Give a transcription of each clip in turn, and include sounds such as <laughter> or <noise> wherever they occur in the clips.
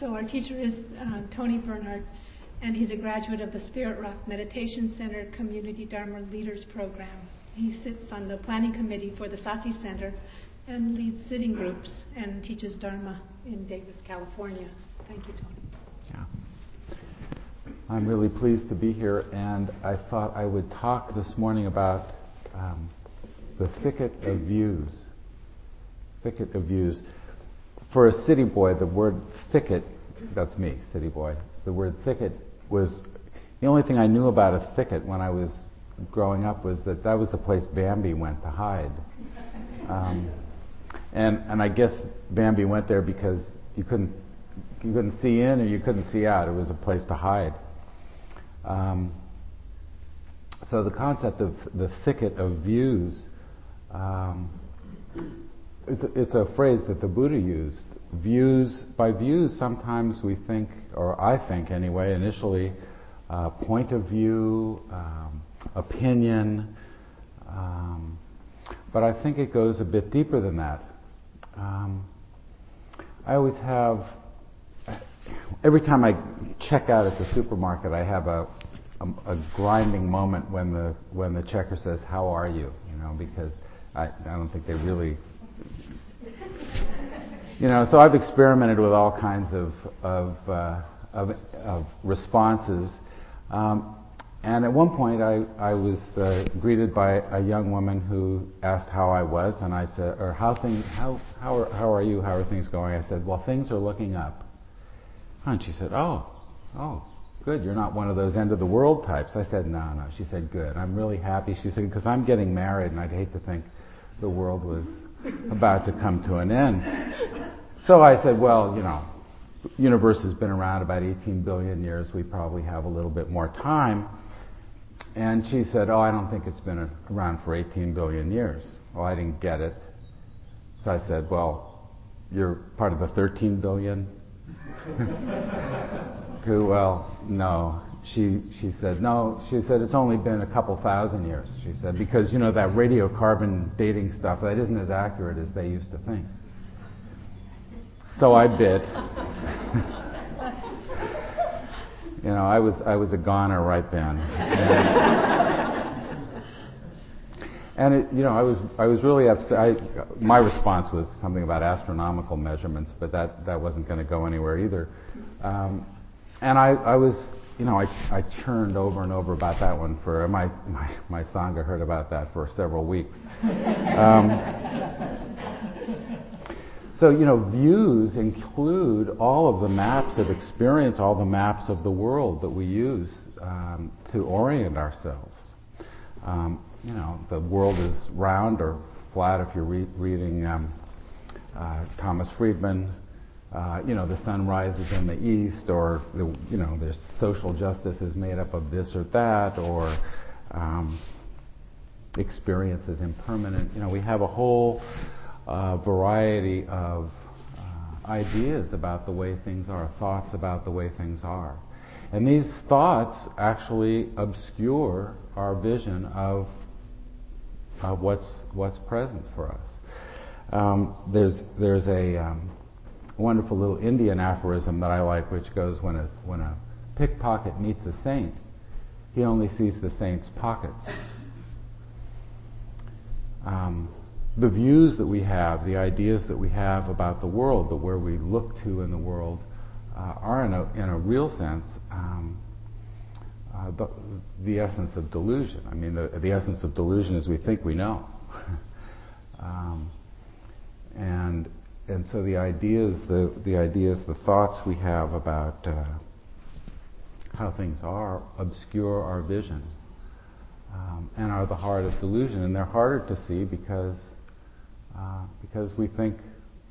So our teacher is uh, Tony Bernhard, and he's a graduate of the Spirit Rock Meditation Center Community Dharma Leaders Program. He sits on the planning committee for the Sati Center and leads sitting groups and teaches Dharma in Davis, California. Thank you, Tony. Yeah. I'm really pleased to be here, and I thought I would talk this morning about um, the thicket of views. Thicket of views. For a city boy, the word thicket, that's me, city boy, the word thicket was the only thing I knew about a thicket when I was growing up was that that was the place Bambi went to hide. Um, and, and I guess Bambi went there because you couldn't, you couldn't see in or you couldn't see out. It was a place to hide. Um, so the concept of the thicket of views, um, it's, a, it's a phrase that the Buddha used. Views, by views, sometimes we think, or I think anyway, initially, uh, point of view, um, opinion, um, but I think it goes a bit deeper than that. Um, I always have, every time I check out at the supermarket, I have a, a, a, grinding moment when the when the checker says, "How are you?" You know, because I, I don't think they really, you know. So I've experimented with all kinds of of uh, of, of, responses. Um, and at one point, I, I was uh, greeted by a young woman who asked how I was, and I said, or how things, how, how, are, how are you? How are things going? I said, well, things are looking up. And she said, oh, oh, good. You're not one of those end of the world types. I said, no, no. She said, good. I'm really happy. She said, because I'm getting married, and I'd hate to think the world was about to come to an end. So I said, well, you know, universe has been around about 18 billion years. We probably have a little bit more time. And she said, Oh, I don't think it's been around for 18 billion years. Well, I didn't get it. So I said, Well, you're part of the 13 billion? <laughs> well, no. She, she said, No. She said, It's only been a couple thousand years. She said, Because, you know, that radiocarbon dating stuff, that isn't as accurate as they used to think. So I bit. <laughs> you know, I was I was a goner right then. And, it, you know, I was I was really upset. I, my response was something about astronomical measurements, but that that wasn't going to go anywhere either. Um, and I, I was, you know, I, I churned over and over about that one for my my my sangha heard about that for several weeks. Um, so, you know, views include all of the maps of experience, all the maps of the world that we use um, to orient ourselves. Um, you know, the world is round or flat if you're re- reading um, uh, Thomas Friedman. Uh, you know, the sun rises in the east, or the, you know, there's social justice is made up of this or that, or um, experience is impermanent. You know, we have a whole a variety of uh, ideas about the way things are, thoughts about the way things are. And these thoughts actually obscure our vision of, of what's, what's present for us. Um, there's, there's a um, wonderful little Indian aphorism that I like, which goes when a, when a pickpocket meets a saint, he only sees the saint's pockets. Um, the views that we have, the ideas that we have about the world, the where we look to in the world, uh, are in a, in a real sense um, uh, the, the, essence of delusion. I mean, the, the, essence of delusion is we think we know. <laughs> um, and, and so the ideas, the, the ideas, the thoughts we have about uh, how things are obscure our vision um, and are the heart of delusion. And they're harder to see because uh, because we think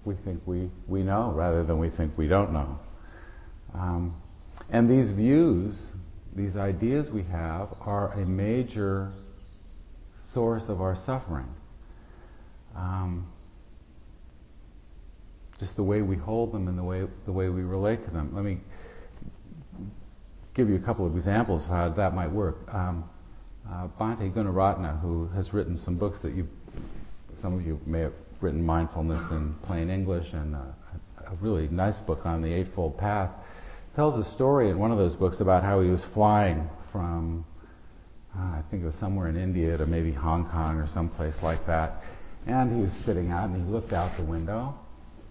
we think we, we know rather than we think we don't know. Um, and these views, these ideas we have, are a major source of our suffering. Um, just the way we hold them and the way the way we relate to them. Let me give you a couple of examples of how that might work. Um, uh, Bhante Gunaratana, who has written some books that you some of you may have written mindfulness in plain English and uh, a really nice book on the Eightfold Path, tells a story in one of those books about how he was flying from, uh, I think it was somewhere in India to maybe Hong Kong or someplace like that. And he was sitting out and he looked out the window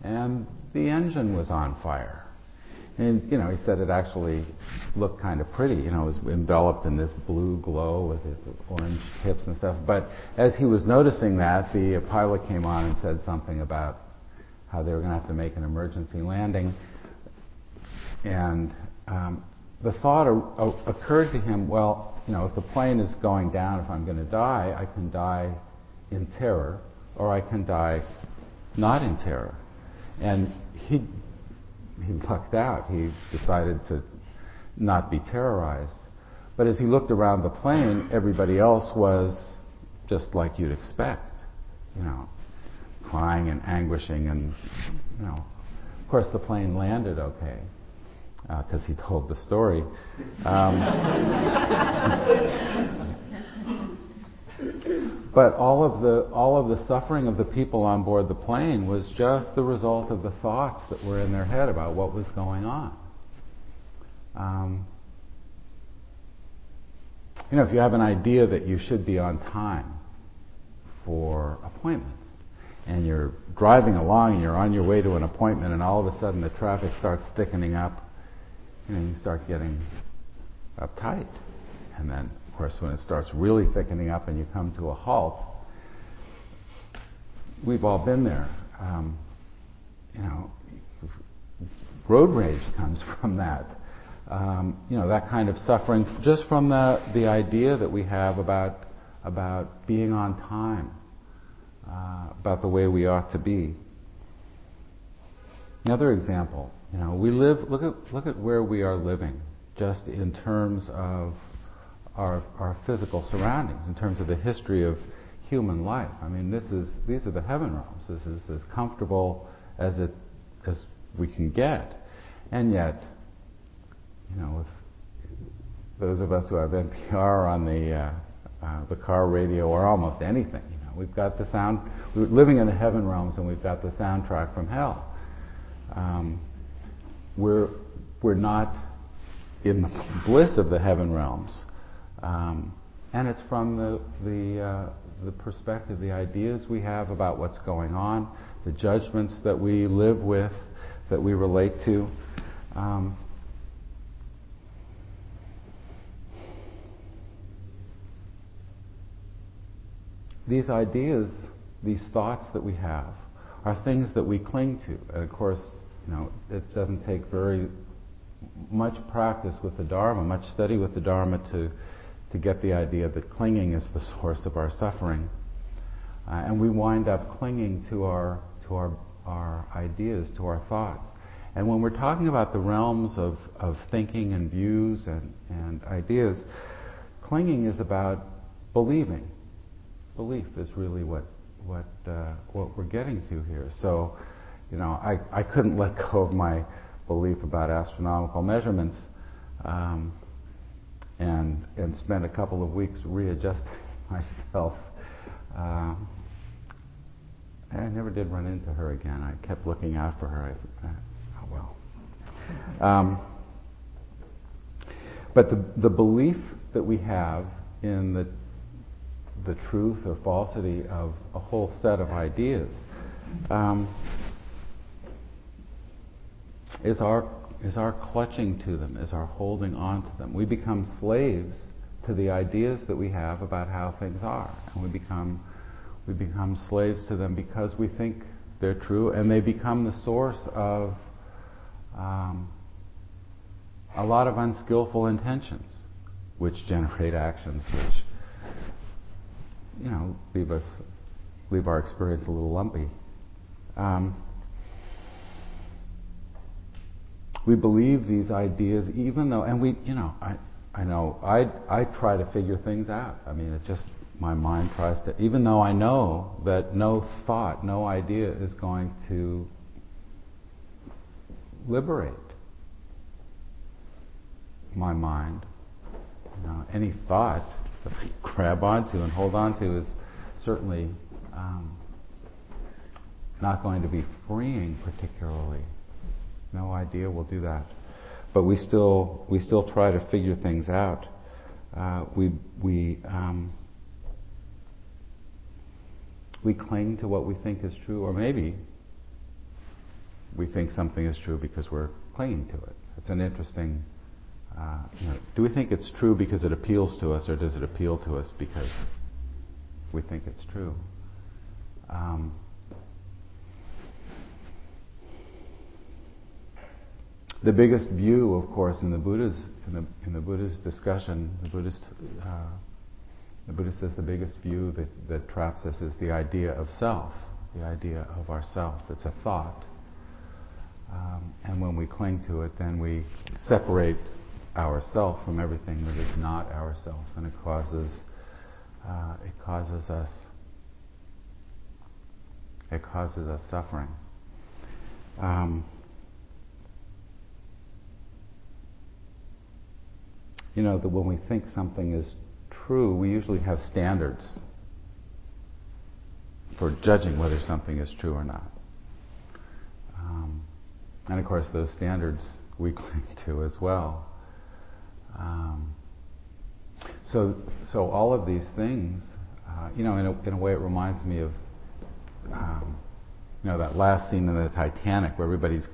and the engine was on fire. And, you know, he said it actually looked kind of pretty. You know, it was enveloped in this blue glow with its orange tips and stuff. But as he was noticing that, the pilot came on and said something about how they were going to have to make an emergency landing. And um, the thought occurred to him, well, you know, if the plane is going down, if I'm going to die, I can die in terror, or I can die not in terror. And he he lucked out. He decided to not be terrorized. But as he looked around the plane, everybody else was just like you'd expect, you know, crying and anguishing, and you know, of course the plane landed okay because uh, he told the story. Um, <laughs> but all of the all of the suffering of the people on board the plane was just the result of the thoughts that were in their head about what was going on. Um, you know, if you have an idea that you should be on time for appointments, and you're driving along and you're on your way to an appointment, and all of a sudden the traffic starts thickening up, you know, you start getting uptight, and then course, when it starts really thickening up and you come to a halt, we've all been there. Um, you know, road rage comes <laughs> from that. Um, you know, that kind of suffering just from the, the idea that we have about, about being on time, uh, about the way we ought to be. Another example, you know, we live, look at, look at where we are living, just in terms of our, our physical surroundings, in terms of the history of human life. I mean, this is, these are the heaven realms. This is as comfortable as, it, as we can get. And yet, you know, if those of us who have NPR on the, uh, uh, the car radio or almost anything, you know, we've got the sound, we're living in the heaven realms and we've got the soundtrack from hell. Um, we're, we're not in the bliss of the heaven realms. Um, and it's from the, the, uh, the perspective, the ideas we have about what's going on, the judgments that we live with, that we relate to. Um, these ideas, these thoughts that we have, are things that we cling to. And of course, you know, it doesn't take very much practice with the Dharma, much study with the Dharma to to get the idea that clinging is the source of our suffering. Uh, and we wind up clinging to our, to our, our ideas, to our thoughts. And when we're talking about the realms of, of thinking and views and, and ideas, clinging is about believing. Belief is really what, what, uh, what we're getting to here. So, you know, I, I couldn't <laughs> let go of my belief about astronomical measurements. Um, and and spent a couple of weeks readjusting <laughs> myself. Uh, I never did run into her again. I kept looking out for her. I, uh, oh well. Um, but the the belief that we have in the the truth or falsity of a whole set of ideas um, is our is our clutching to them, is our holding on to them. We become slaves to the ideas that we have about how things are, and we become we become slaves to them because we think they're true, and they become the source of um, a lot of unskillful intentions, which generate actions which you know leave us leave our experience a little lumpy. Um, we believe these ideas, even though, and we, you know, I, I know, I, I try to figure things out. I mean, it just, my mind tries to, even though I know that no thought, no idea is going to liberate my mind. You know, any thought that I <laughs> grab onto and hold onto is certainly um, not going to be freeing particularly no idea we'll do that. But we still we still try to figure things out. Uh, we we um, we cling to what we think is true, or maybe we think something is true because we're clinging to it. It's an interesting. Uh, you know, do we think it's true because it appeals to us, or does it appeal to us because we think it's true? Um, the biggest view, of course, in the Buddha's in the in the Buddha's discussion, the Buddhist uh, the Buddha says the biggest view that, that traps us is the idea of self, the idea of ourself. It's a thought, um, and when we cling to it, then we separate ourself from everything that is not ourself, and it causes uh, it causes us it causes us suffering. Um, you know, that when we think something is true, we usually have standards for judging whether something is true or not. Um, and of course, those standards we <laughs> cling to as well. Um, so, so all of these things, uh, you know, in a, in a way, it reminds me of, um, you know, that last scene in the Titanic where everybody's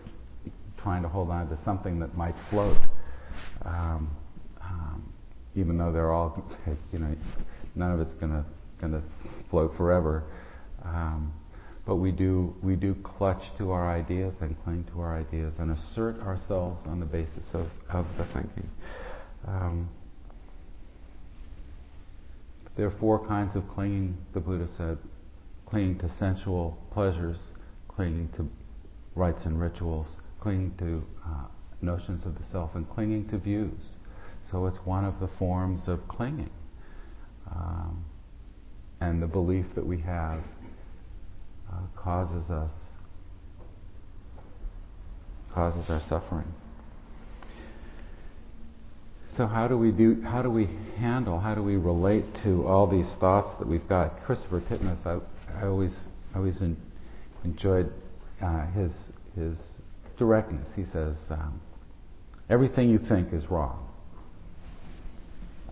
trying to hold on to something that might float. Um, even though they're all, <laughs> you know, none of it's gonna gonna float forever. Um, but we do we do clutch to our ideas and cling to our ideas and assert ourselves on the basis of, of the thinking. Um, there are four kinds of clinging, the Buddha said clinging to sensual pleasures, clinging to rites and rituals, clinging to uh, notions of the self, and clinging to views. So it's one of the forms of clinging. Um, and the belief that we have uh, causes us causes our suffering. So how do we do? How do we handle? How do we relate to all these thoughts that we've got? Christopher Titmuss, I, I always, I always enjoyed uh, his his directness. He says, um, "Everything you think is wrong."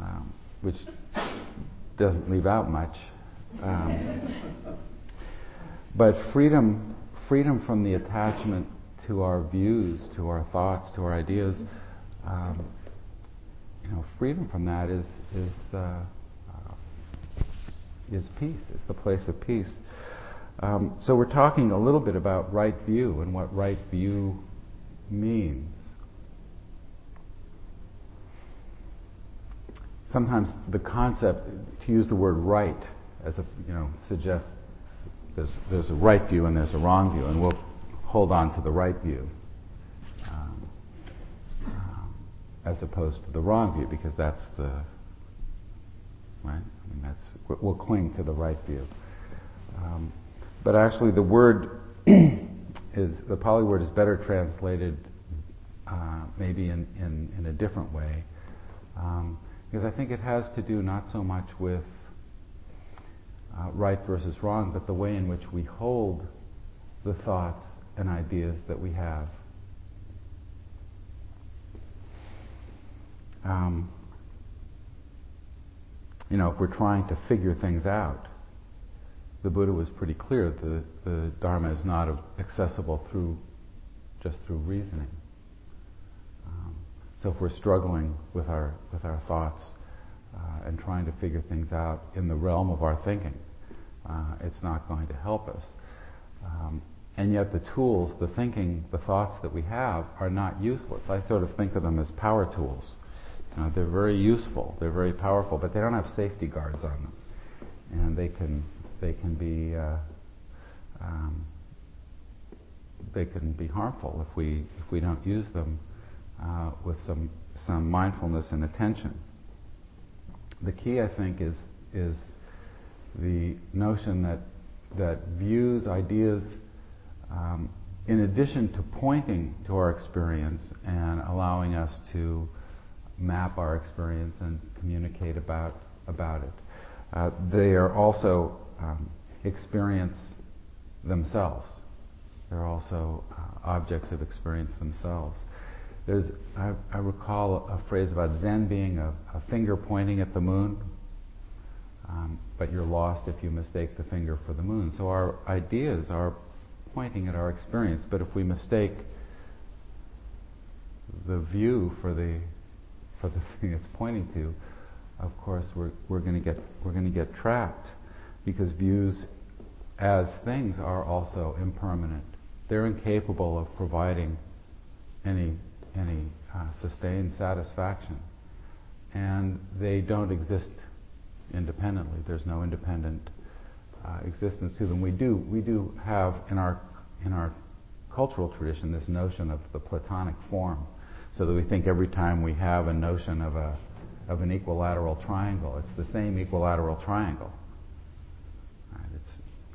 Um, which doesn't leave out much. Um, but freedom, freedom from the attachment to our views, to our thoughts, to our ideas, um, you know, freedom from that is is uh, uh, is peace. It's the place of peace. Um, so we're talking a little bit about right view and what right view means. Sometimes the concept to use the word right as a you know suggests there's there's a right view and there's a wrong view, and we'll hold on to the right view um, as opposed to the wrong view because that's the right. I mean that's we'll cling to the right view. Um, but actually, the word <clears throat> is the Pali word is better translated uh, maybe in, in, in a different way. Um, because I think it has to do not so much with uh, right versus wrong, but the way in which we hold the thoughts and ideas that we have. Um, you know, if we're trying to figure things out, the Buddha was pretty clear that the, the Dharma is not accessible through just through reasoning. So if we're struggling with our with our thoughts uh, and trying to figure things out in the realm of our thinking, uh, it's not going to help us. Um, and yet the tools, the thinking, the thoughts that we have are not useless. I sort of think of them as power tools. You know, they're very useful, they're very powerful, but they don't have safety guards on them, and they can they can be uh, um, they can be harmful if we if we don't use them uh, with some some mindfulness and attention. The key, I think, is is the notion that that views, ideas, um, in addition to pointing to our experience and allowing us to map our experience and communicate about about it, uh, they are also um, experience themselves. they're also uh, objects of experience themselves. There's, I, I, recall a phrase about Zen being a, a finger pointing at the moon, um, but you're lost if you mistake the finger for the moon. So our ideas are pointing at our experience, but if we mistake the view for the for the <laughs> thing it's pointing to, of course we're we're going to get we're going to get trapped because views as things are also impermanent. They're incapable of providing any any uh, sustained satisfaction, and they don't exist independently. There's no independent uh, existence to them. We do we do have in our in our cultural tradition this notion of the Platonic form, so that we think every time we have a notion of a of an equilateral triangle, it's the same equilateral triangle. Right? It's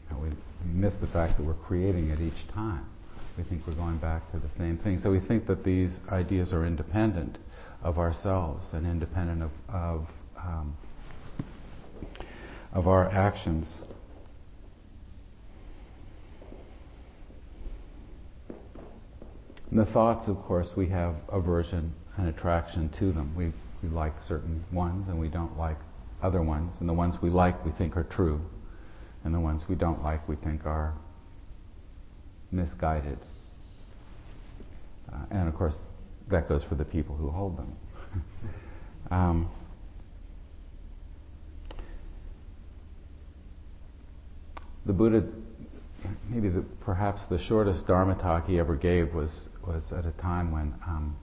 you know, we miss the fact that we're creating it each time. We think we're going back to the same thing. So we think that these ideas are independent of ourselves and independent of of, um, of our actions. And the thoughts, of course, we have aversion and attraction to them. We, we like certain ones and we don't like other ones. And the ones we like we think are true. And the ones we don't like we think are misguided. Uh, and of course, that goes for the people who hold them. <laughs> um, the Buddha maybe the, perhaps the shortest Dharma talk he ever gave was, was at a time when um,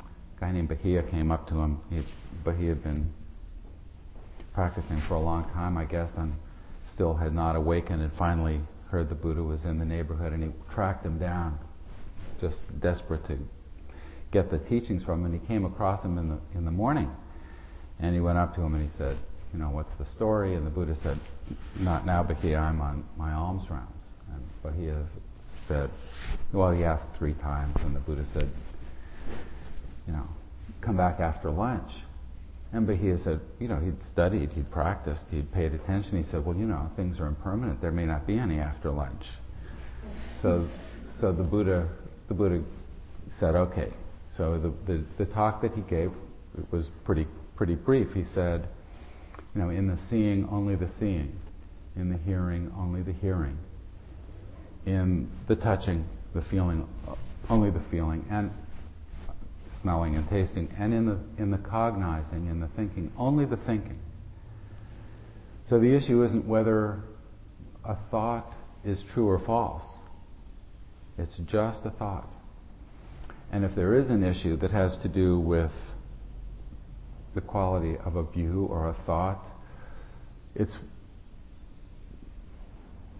a guy named Bahia came up to him. He, Bahia had been practicing for a long time, I guess, and still had not awakened and finally heard the Buddha was in the neighborhood and he tracked him down, just desperate to get the teachings from him. And he came across him in the, in the morning and he went up to him and he said, you know, what's the story? And the Buddha said, not now, Bahia, I'm on my alms rounds. And Bahia said, well, he asked three times, and the Buddha said, you know, come back after lunch. And Bahia said, you know, he'd studied, he'd practiced, he'd paid attention. He said, well, you know, things are impermanent. There may not be any after lunch. So, so the Buddha, the Buddha said, okay. So the, the, the talk that he gave was pretty, pretty brief. He said, you know, in the seeing, only the seeing. In the hearing, only the hearing in the touching, the feeling, only the feeling, and smelling and tasting, and in the in the cognizing, in the thinking, only the thinking. So the issue isn't whether a thought is true or false. It's just a thought. And if there is an issue that has to do with the quality of a view or a thought, it's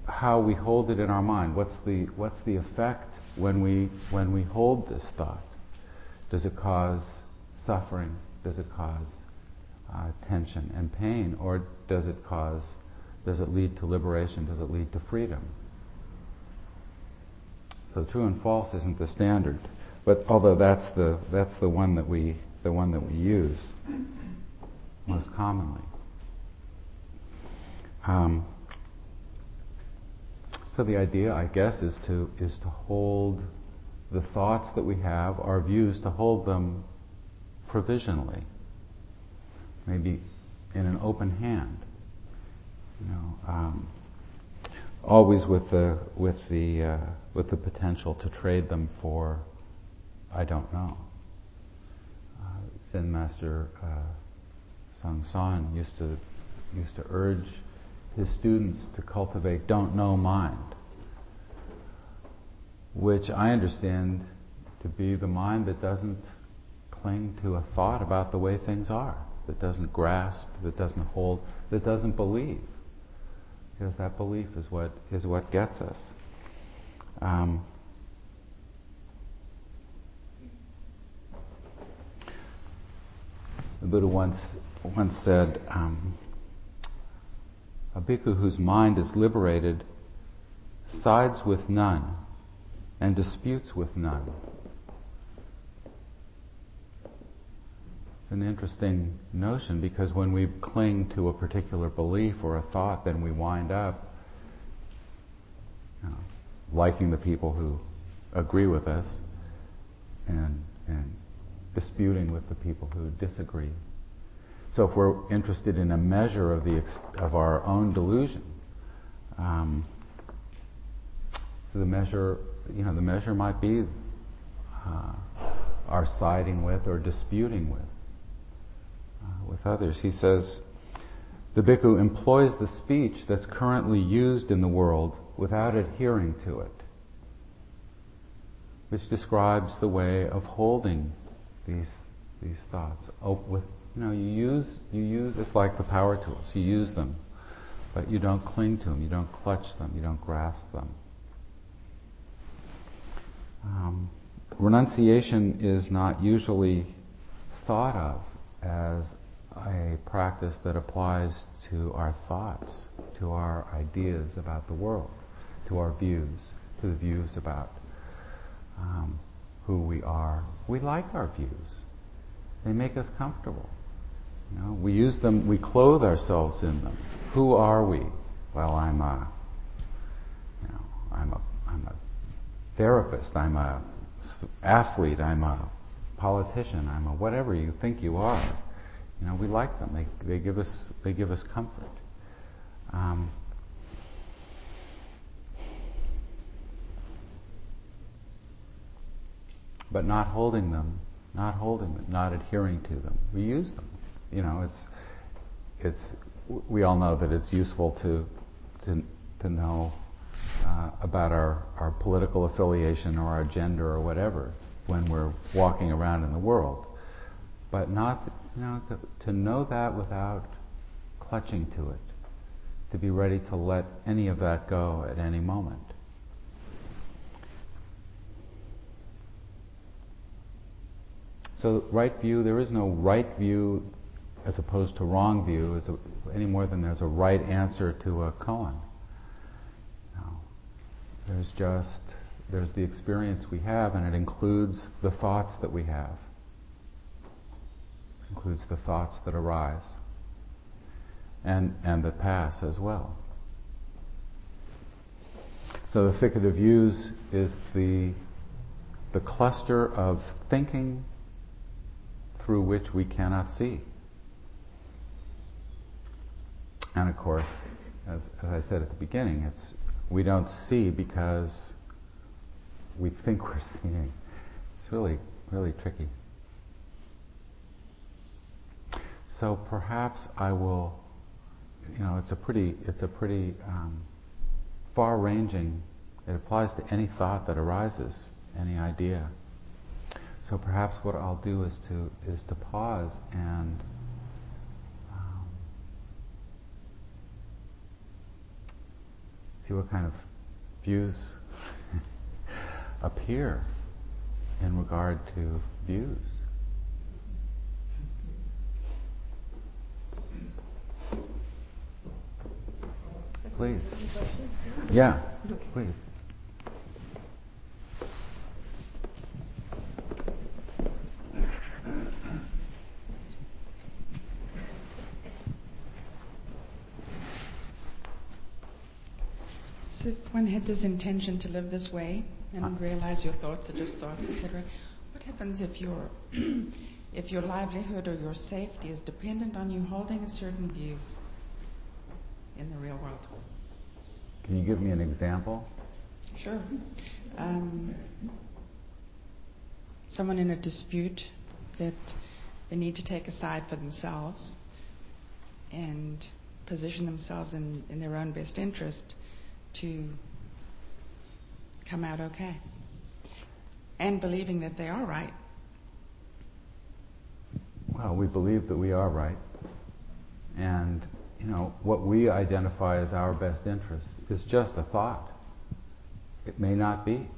how we hold it in our mind. What's the, what's the effect when we, when we hold this thought? Does it cause suffering? Does it cause uh, tension and pain? Or does it cause, does it lead to liberation? Does it lead to freedom? So true and false isn't the standard. But although that's the, that's the one that we, the one that we use most commonly. Um, so the idea, I guess, is to is to hold the thoughts that we have, our views, to hold them provisionally, maybe in an open hand. You know, um, always with the with the uh, with the potential to trade them for I don't know. Uh, Zen Master uh, Sahn used to used to urge his students to cultivate don't know mind, which I understand to be the mind that doesn't cling to a thought about the way things are, that doesn't grasp, that doesn't hold, that doesn't believe. Because that belief is what is what gets us. Um, the Buddha once once said, um, a bhikkhu whose mind is liberated sides with none and disputes with none. It's an interesting notion because when we cling to a particular belief or a thought, then we wind up you know, liking the people who agree with us and, and disputing with the people who disagree. So if we're interested in a measure of, the ex- of our own delusion, um, so the measure, you know, the measure might be uh, our siding with or disputing with uh, with others. He says, the bhikkhu employs the speech that's currently used in the world without adhering to it, which describes the way of holding these these thoughts. Oh, with you know, you use you use it's like the power tools. You use them, but you don't cling to them. You don't clutch them. You don't grasp them. Um, renunciation is not usually thought of as a practice that applies to our thoughts, to our ideas about the world, to our views, to the views about um, who we are. We like our views. They make us comfortable. You know, we use them, we clothe ourselves in them. Who are we? Well, I'm a, you know, I'm a, I'm a therapist. I'm a athlete. I'm a politician. I'm a whatever you think you are. You know, we like them. They, they give us they give us comfort. Um, but not holding them, not holding them, not adhering to them. We use them. You know, it's it's we all know that it's useful to to to know uh, about our, our political affiliation or our gender or whatever when we're walking around in the world. But not, you know, to, to know that without clutching to it, to be ready to let any of that go at any moment. So, right view, there is no right view as opposed to wrong view, a, any more than there's a right answer to a koan. There's just, there's the experience we have, and it includes the thoughts that we have. It includes the thoughts that arise and, and that pass as well. So the thicket of views is the, the cluster of thinking through which we cannot see. And of course, as, as I said at the beginning, it's we don't see because we think we're <laughs> seeing. It's really, really tricky. So perhaps I will, you know, it's a pretty, it's a pretty um, far-ranging. It applies to any thought that arises, any idea. So perhaps what I'll do is to is to pause and um, see what kind of views <laughs> appear in regard to views. Please. Yeah, please. If one had this intention to live this way and realize your thoughts are just thoughts, etc., what happens if your <clears throat> if your livelihood or your safety is dependent on you holding a certain view in the real world? Can you give me an example? Sure. Um, someone in a dispute that they need to take a side for themselves and position themselves in, in their own best interest to come out okay. And believing that they are right. Well, we believe that we are right. And, you know, what we identify as our best interest is just a thought. It may not be. You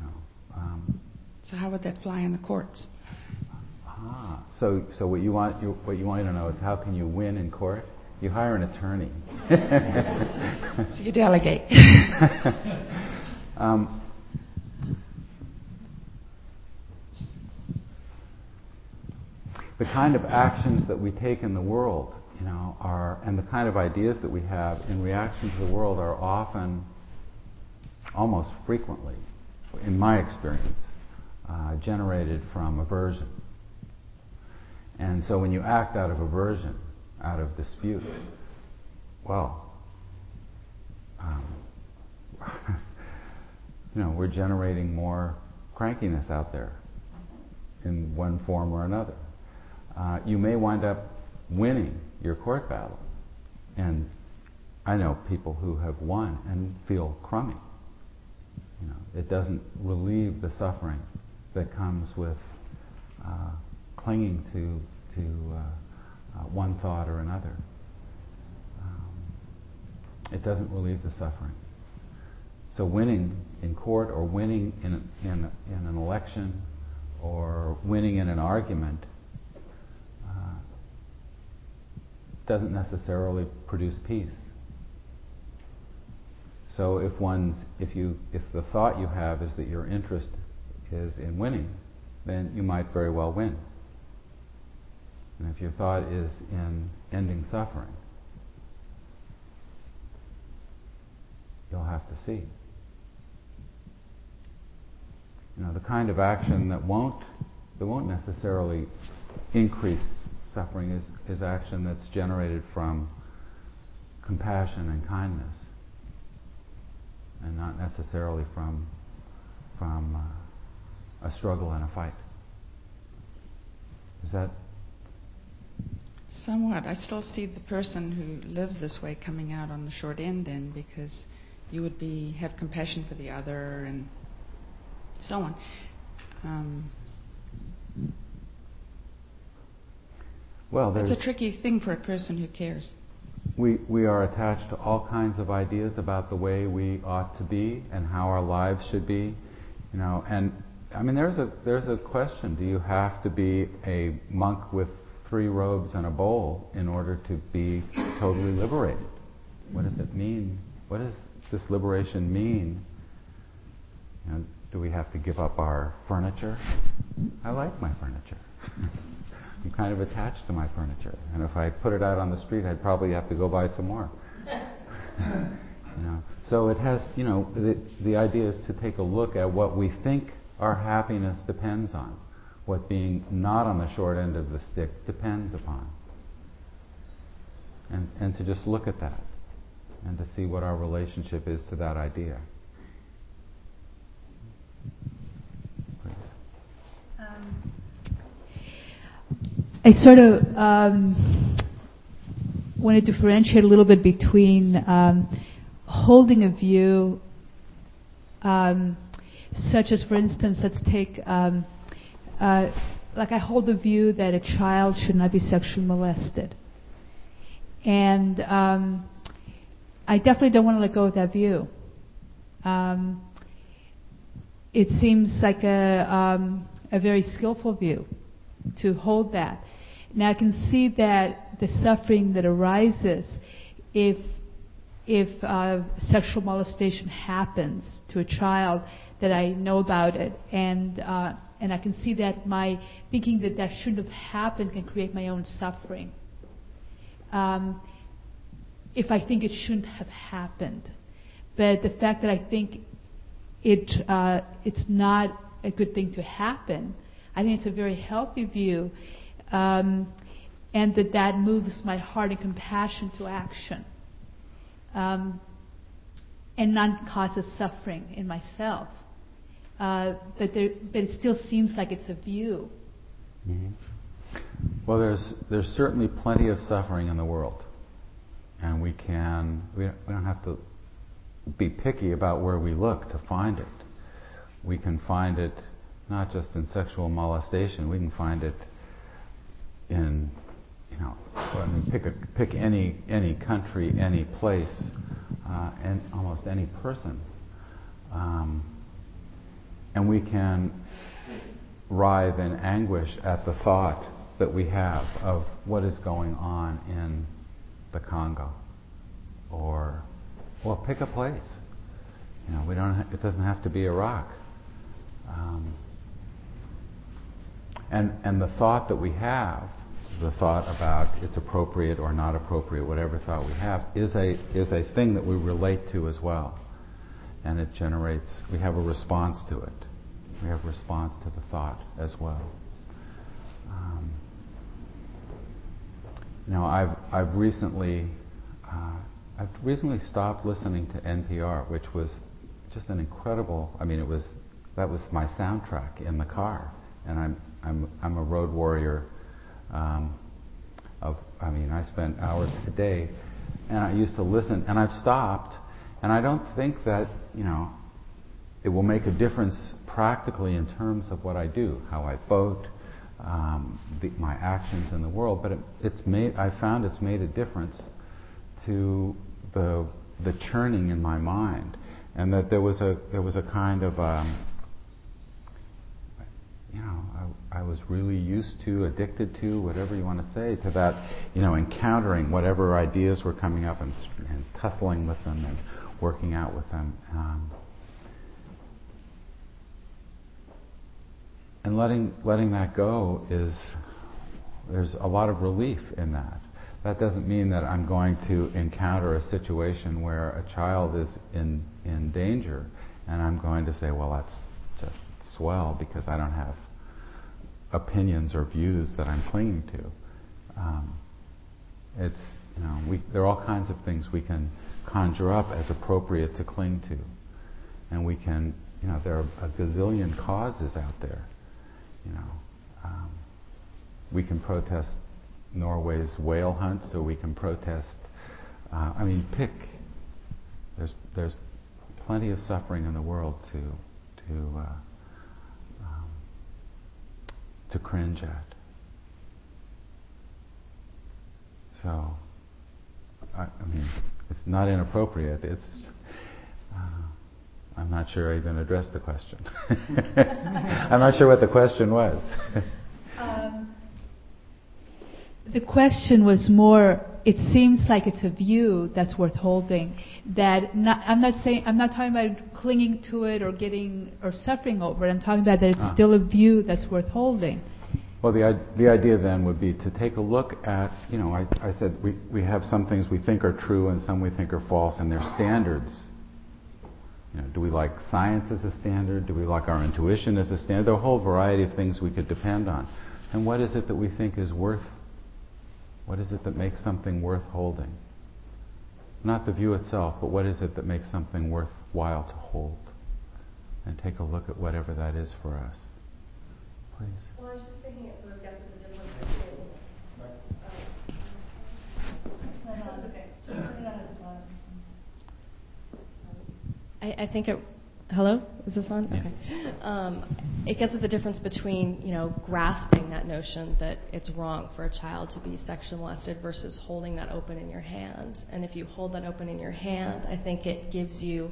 know, um, so how would that fly in the courts? Ah, so so what you want you, what you want to know is how can you win in court? You hire an attorney. <laughs> so you delegate. <laughs> um, the kind of actions that we take in the world, you know, are and the kind of ideas that we have in reaction to the world are often almost frequently, in my experience, uh, generated from aversion. And so when you act out of aversion, out of dispute, well, um, <laughs> you know, we're generating more crankiness out there in one form or another. Uh, you may wind up winning your court battle. And I know people who have won and feel crummy. You know, it doesn't relieve the suffering that comes with uh, clinging to to uh, uh, one thought or another. Um, it doesn't relieve the suffering. So winning in court or winning in, in, in an election or winning in an argument uh, doesn't necessarily produce peace. So if one's if you if the thought you have is that your interest is in winning, then you might very well win. And if your thought is in ending suffering, you'll have to see. You know, the kind of action that won't that won't necessarily increase suffering is, is action that's generated from compassion and kindness, and not necessarily from from uh, a struggle and a fight. Is that Somewhat. I still see the person who lives this way coming out on the short end then because you would be have compassion for the other and so on. Um, well? It's a tricky thing for a person who cares. We we are attached to all kinds of ideas about the way we ought to be and how our lives should be, you know. And I mean, there's a there's a question: Do you have to be a monk with three robes and a bowl in order to be totally liberated? What does it mean? What does this liberation mean? You know, do we have to give up our furniture? I like my furniture. <laughs> I'm kind of attached to my furniture, and if I put it out on the street, I'd probably have to go buy some more. <laughs> you know, so it has, you know, the, the idea is to take a look at what we think our happiness depends on, what being not on the short end of the stick depends upon, and and to just look at that, and to see what our relationship is to that idea. Um, I sort of um, want to differentiate a little bit between um, holding a view, um, such as, for instance, let's take, um, like I hold the view that a child should not be sexually molested. And um, I definitely don't want to let go of that view. Um, it seems like a, um, a very skillful view to hold that. Now I can see that the suffering that arises if if uh, sexual molestation happens to a child that I know about it, and uh, and I can see that my thinking that that shouldn't have happened can create my own suffering. Um, if I think it shouldn't have happened, but the fact that I think it uh, it's not a good thing to happen, I think it's a very healthy view, um, and that that moves my heart and compassion to action, um, and not causes suffering in myself. Uh, but there, but it still seems like it's a view. Mm-hmm. Well, there's there's certainly plenty of suffering in the world, and we can we don't, we don't have to be picky about where we look to find it. We can find it not just in sexual molestation. We can find it in, you know, I mean, pick a, pick any any country, any place, uh, and almost any person, um, and we can writhe in anguish at the thought that we have of what is going on in the Congo, or or pick a place. You know, we don't. Ha- it doesn't have to be Iraq. Um, and and the thought that we have, the thought about it's appropriate or not appropriate, whatever thought we have, is a is a thing that we relate to as well. And it generates, we have a response to it. We have a response to the thought as well. Um, I've, I've recently, uh, I've recently stopped listening to NPR, which was just an incredible, I mean, it was, that was my soundtrack in the car. And I'm, I'm, I'm a road warrior um, of, I mean, I spent hours a day, and I used to listen, and I've stopped, and I don't think that, you know, it will make a difference practically in terms of what I do, how I vote, um, the, my actions in the world, but it, it's made, I found it's made a difference to the, the churning in my mind, and that there was a, there was a kind of, um, you know, I, I, was really used to, addicted to, whatever you want to say, to that, you know, encountering whatever ideas were coming up and, and tussling with them and working out with them. Um, and letting letting that go is there's a lot of relief in that. That doesn't mean that I'm going to encounter a situation where a child is in in danger and I'm going to say, well, that's just swell because I don't have opinions or views that I'm clinging to. Um, it's you know we, there are all kinds of things we can conjure up as appropriate to cling to, and we can you know there are a gazillion causes out there. You know, um, we can protest Norway's whale hunt, so we can protest. Uh, I mean, pick. There's there's plenty of suffering in the world to to uh, um, to cringe at. So, I, I mean, it's not inappropriate. It's uh, I'm not sure I even addressed the question. <laughs> I'm not sure what the question was. <laughs> um, the question was more. It seems like it's a view that's worth holding. That not, I'm not saying I'm not talking about clinging to it or getting or suffering over it. I'm talking about that it's ah. still a view that's worth holding. Well, the, the idea then would be to take a look at, you know, I, I said we, we have some things we think are true and some we think are false, and they're standards you know, do we like science as a standard? Do we like our intuition as a standard? There are a whole variety of things we could depend on. And what is it that we think is worth? What is it that makes something worth holding? Not the view itself, but what is it that makes something worthwhile to hold? And take a look at whatever that is for us. Please. Well, I was just thinking it sort of gets at the difference between. Uh, okay. I, I think it. Hello, is this on? Yeah. Okay. Um, it gets at the difference between you know grasping that notion that it's wrong for a child to be sexually molested versus holding that open in your hand. And if you hold that open in your hand, I think it gives you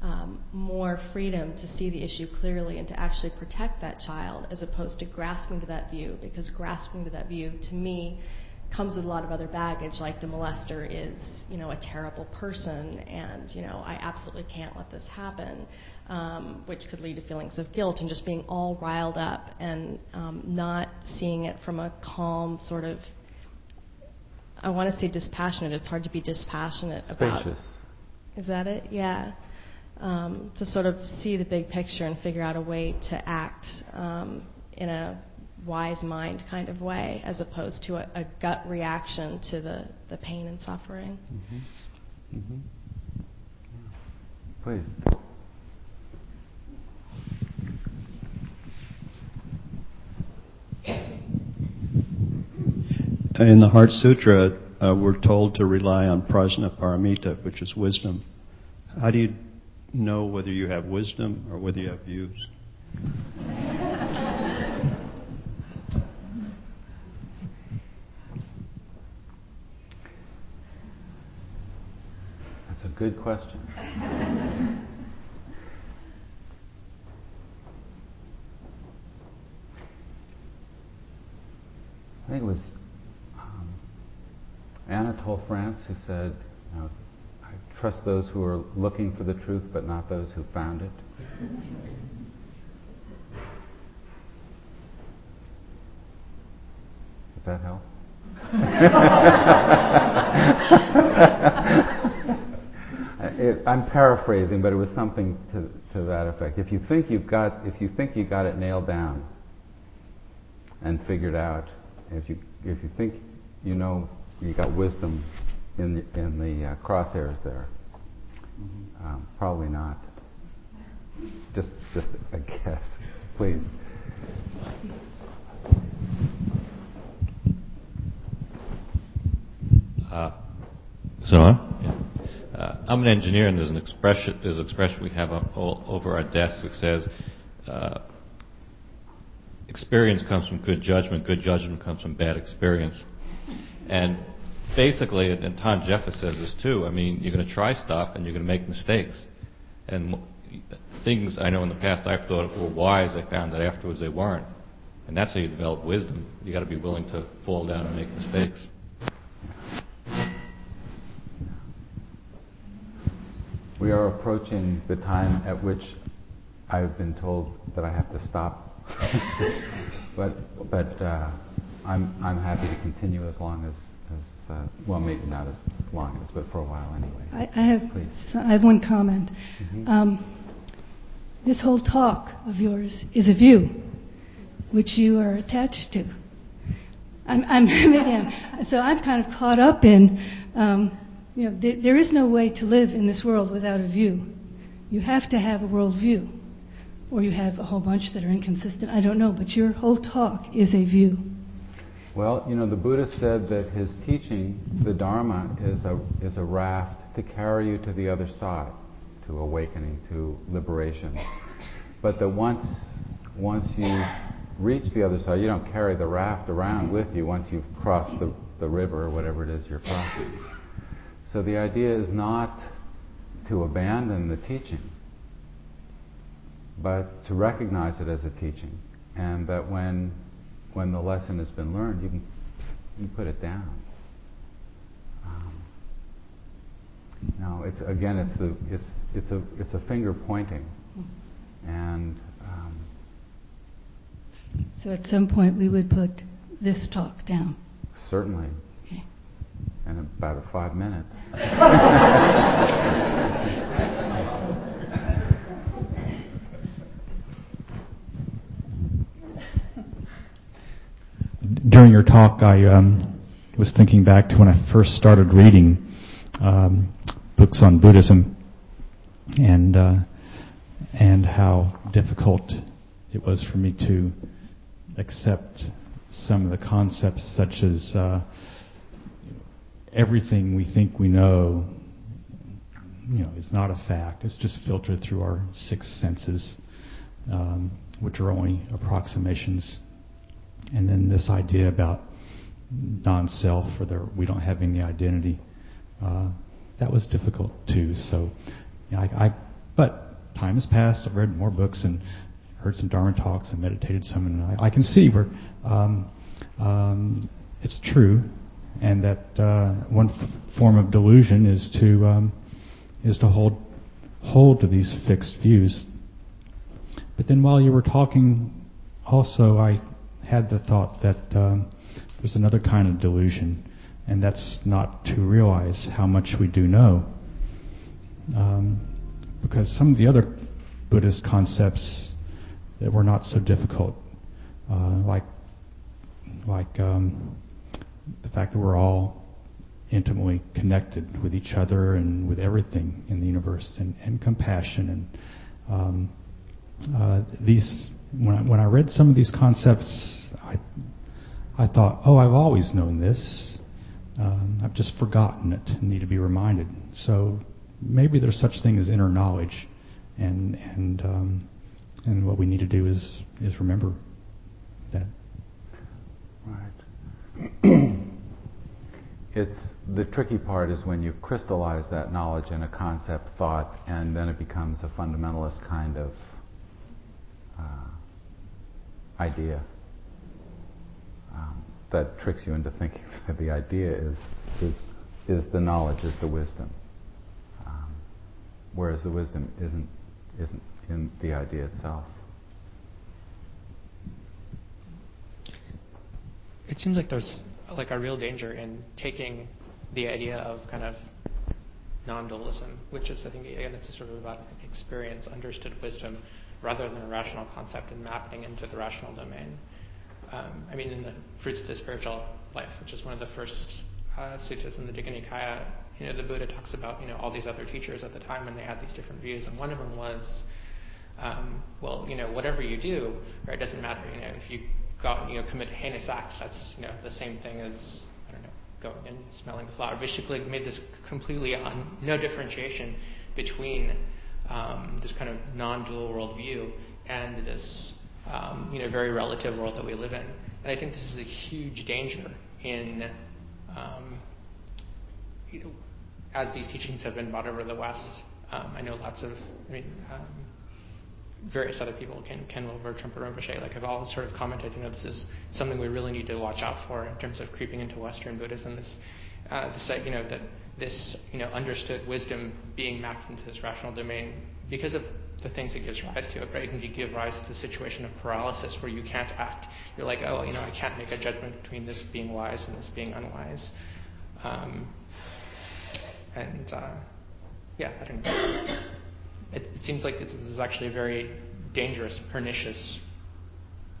um, more freedom to see the issue clearly and to actually protect that child as opposed to grasping to that view. Because grasping to that view, to me, comes with a lot of other baggage, like the molester is, you know, a terrible person, and you know, I absolutely can't let this happen, um, which could lead to feelings of guilt and just being all riled up and um, not seeing it from a calm sort of. I want to say dispassionate. It's hard to be dispassionate Spacious. about. Is that it? Yeah. Um, to sort of see the big picture and figure out a way to act um, in a wise mind kind of way, as opposed to a, a gut reaction to the, the pain and suffering. Mm-hmm. Mm-hmm. Please. In the Heart Sutra, uh, we're told to rely on prajnaparamita, which is wisdom. How do you know whether you have wisdom or whether you have views? <laughs> Good question. I think it was um, Anatole France who said, you know, I trust those who are looking for the truth, but not those who found it. Does that help? <laughs> <laughs> it, I'm paraphrasing, but it was something to, to that effect. If you think you've got, if you think you got it nailed down and figured out, if you if you think you know you got wisdom in the, in the uh, crosshairs there, um, probably not. Just just a guess, please. Uh, is it on? Uh, I'm an engineer, and there's an expression. There's an expression we have up all, over our desk that says, uh, "Experience comes from good judgment. Good judgment comes from bad experience." And basically, and Tom Jeffers says this too. I mean, you're going to try stuff, and you're going to make mistakes. And things I know in the past I thought were wise, I found that afterwards they weren't. And that's how you develop wisdom. You got to be willing to fall down and make mistakes. We are approaching the time at which I've been told that I have to stop. <laughs> but but uh, I'm I'm happy to continue as long as, as uh, well maybe not as long as but for a while anyway. I, I have Please. I have one comment. Mhm. Um, this whole talk of yours is a view, which you are attached to. I'm, I'm, <laughs> so I'm kind of caught up in. Um, you know, there, there is no way to live in this world without a view. You have to have a worldview, or you have a whole bunch that are inconsistent. I don't know, but your whole talk is a view. Well, you know, the Buddha said that his teaching, the Dharma, is a is a raft to carry you to the other side, to awakening, to liberation. But that once once you reach the other side, you don't carry the raft around with you once you've crossed the, the river or whatever it is you're crossing. So the idea is not to abandon the teaching, but to recognize it as a teaching, and that when when the lesson has been learned, you can, you can put it down. Um, no, it's again, it's the it's it's a it's a finger pointing, and um, So at some point we would put this talk down. certainly About five minutes. During your talk, I um, was thinking back to when I first started reading um, books on Buddhism, and uh, and how difficult it was for me to accept some of the concepts, such as uh, everything we think we know, you know, is not a fact. It's just filtered through our six senses, um, which are only approximations. And then this idea about non-self or there, we don't have any identity uh, that was difficult too. So you know, I, I, but time has passed. I've read more books and heard some Dharma talks and meditated some and I, I can see where um, um, it's true and that uh, one f- form of delusion is to um, is to hold hold to these fixed views but then while you were talking also I had the thought that um, there's another kind of delusion, and that's not to realize how much we do know. Um, because some of the other Buddhist concepts that were not so difficult, uh, like like um, the fact that we're all intimately connected with each other and with everything in the universe, and, and compassion, and um, uh, these when I, when I read some of these concepts, I I thought, oh, I've always known this. Um, I've just forgotten it and need to be reminded. So maybe there's such thing as inner knowledge, and and um, and what we need to do is is remember that. Right. <clears throat> it's the tricky part is when you crystallize that knowledge in a concept thought, and then it becomes a fundamentalist kind of uh, idea um, that tricks you into thinking <laughs> that the idea is is is the knowledge, is the wisdom, um, whereas the wisdom isn't isn't in the idea itself. It seems like there's like a real danger in taking the idea of kind of non-dualism, which is, I think, again, it's sort of about experience, understood wisdom, rather than a rational concept and mapping into the rational domain. Um, I mean, in the Fruits of the Spiritual Life, which is one of the first uh, suttas in the Digha Nikaya, you know, the Buddha talks about, you know, all these other teachers at the time when they had these different views, and one of them was, um, well, you know, whatever you do, right, it doesn't matter, you know, if you go out you know, commit a heinous act, that's, you know, the same thing as, I don't know, going and smelling the flower. Basically made this completely on, no differentiation between um, this kind of non-dual worldview and this um, you know very relative world that we live in. And I think this is a huge danger in um, you know as these teachings have been brought over to the West. Um, I know lots of I mean, um, various other people, Ken, Ken Wilber, Trungpa Rinpoche, like have all sort of commented, you know, this is something we really need to watch out for in terms of creeping into Western Buddhism. This, uh, this you know, that this, you know, understood wisdom being mapped into this rational domain because of the things it gives rise to. Right? It can give rise to the situation of paralysis where you can't act. You're like, oh, you know, I can't make a judgment between this being wise and this being unwise. Um, and uh, yeah, I don't know. It, it seems like this is actually a very dangerous, pernicious,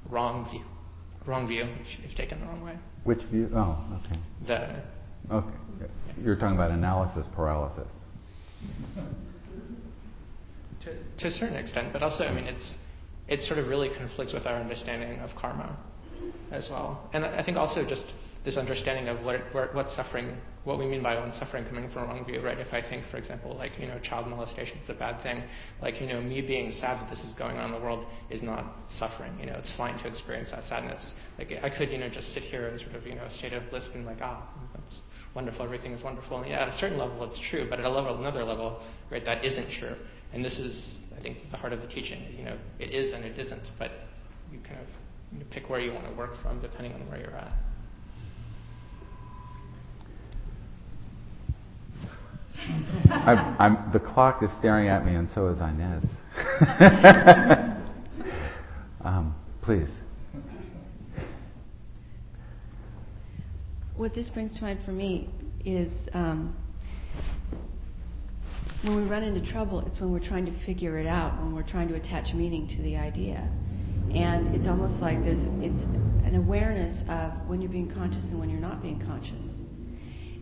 wrong view. Wrong view, if, if taken the wrong way. Which view? Oh, okay. The Okay. You're talking about analysis paralysis. To, to a certain extent, but also, I mean, it's it sort of really conflicts with our understanding of karma as well. And I think also just this understanding of what, what, suffering, what we mean by one suffering coming from a wrong view, right? If I think, for example, like, you know, child molestation is a bad thing, like, you know, me being sad that this is going on in the world is not suffering. You know, it's fine to experience that sadness. Like, I could, you know, just sit here in sort of, you know, a state of bliss and like, ah, that's wonderful, everything is wonderful. And yeah, at a certain level it's true, but at a level, another level, right, that isn't true. And this is, I think, the heart of the teaching. You know, it is and it isn't, but you kind of pick where you want to work from depending on where you're at. I'm, I'm, the clock is staring at me, and so is Inez. <laughs> um, please. What this brings to mind for me is um, when we run into trouble, it's when we're trying to figure it out, when we're trying to attach meaning to the idea. And it's almost like there's it's an awareness of when you're being conscious and when you're not being conscious.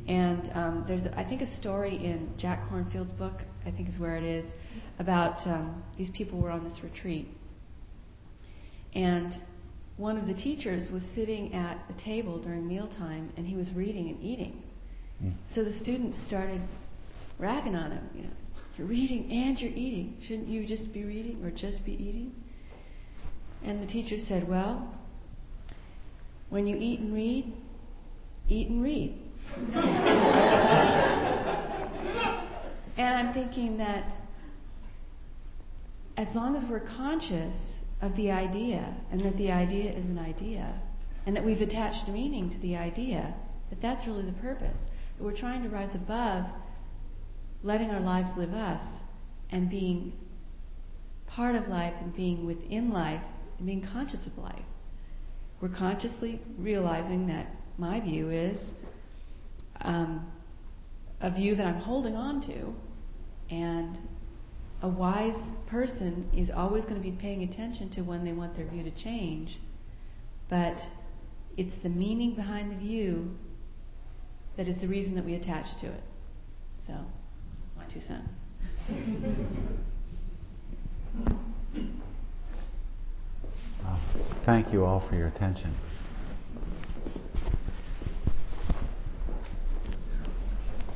And um, there's, I think, a story in Jack Kornfield's book, I think is where it is, about um, these people were on this retreat. And one of the teachers was sitting at a table during mealtime and he was reading and eating. Mm. So the students started ragging on him, you know, you're reading and you're eating. Shouldn't you just be reading or just be eating? And the teacher said, Well, when you eat and read, eat and read. <laughs> and I'm thinking that as long as we're conscious of the idea and that the idea is an idea and that we've attached meaning to the idea, that that's really the purpose. That we're trying to rise above letting our lives live us and being part of life and being within life and being conscious of life. We're consciously realizing that my view is um, a view that I'm holding on to, and a wise person is always going to be paying attention to when they want their view to change, but it's the meaning behind the view that is the reason that we attach to it. So, my two cents. Thank you all for your attention.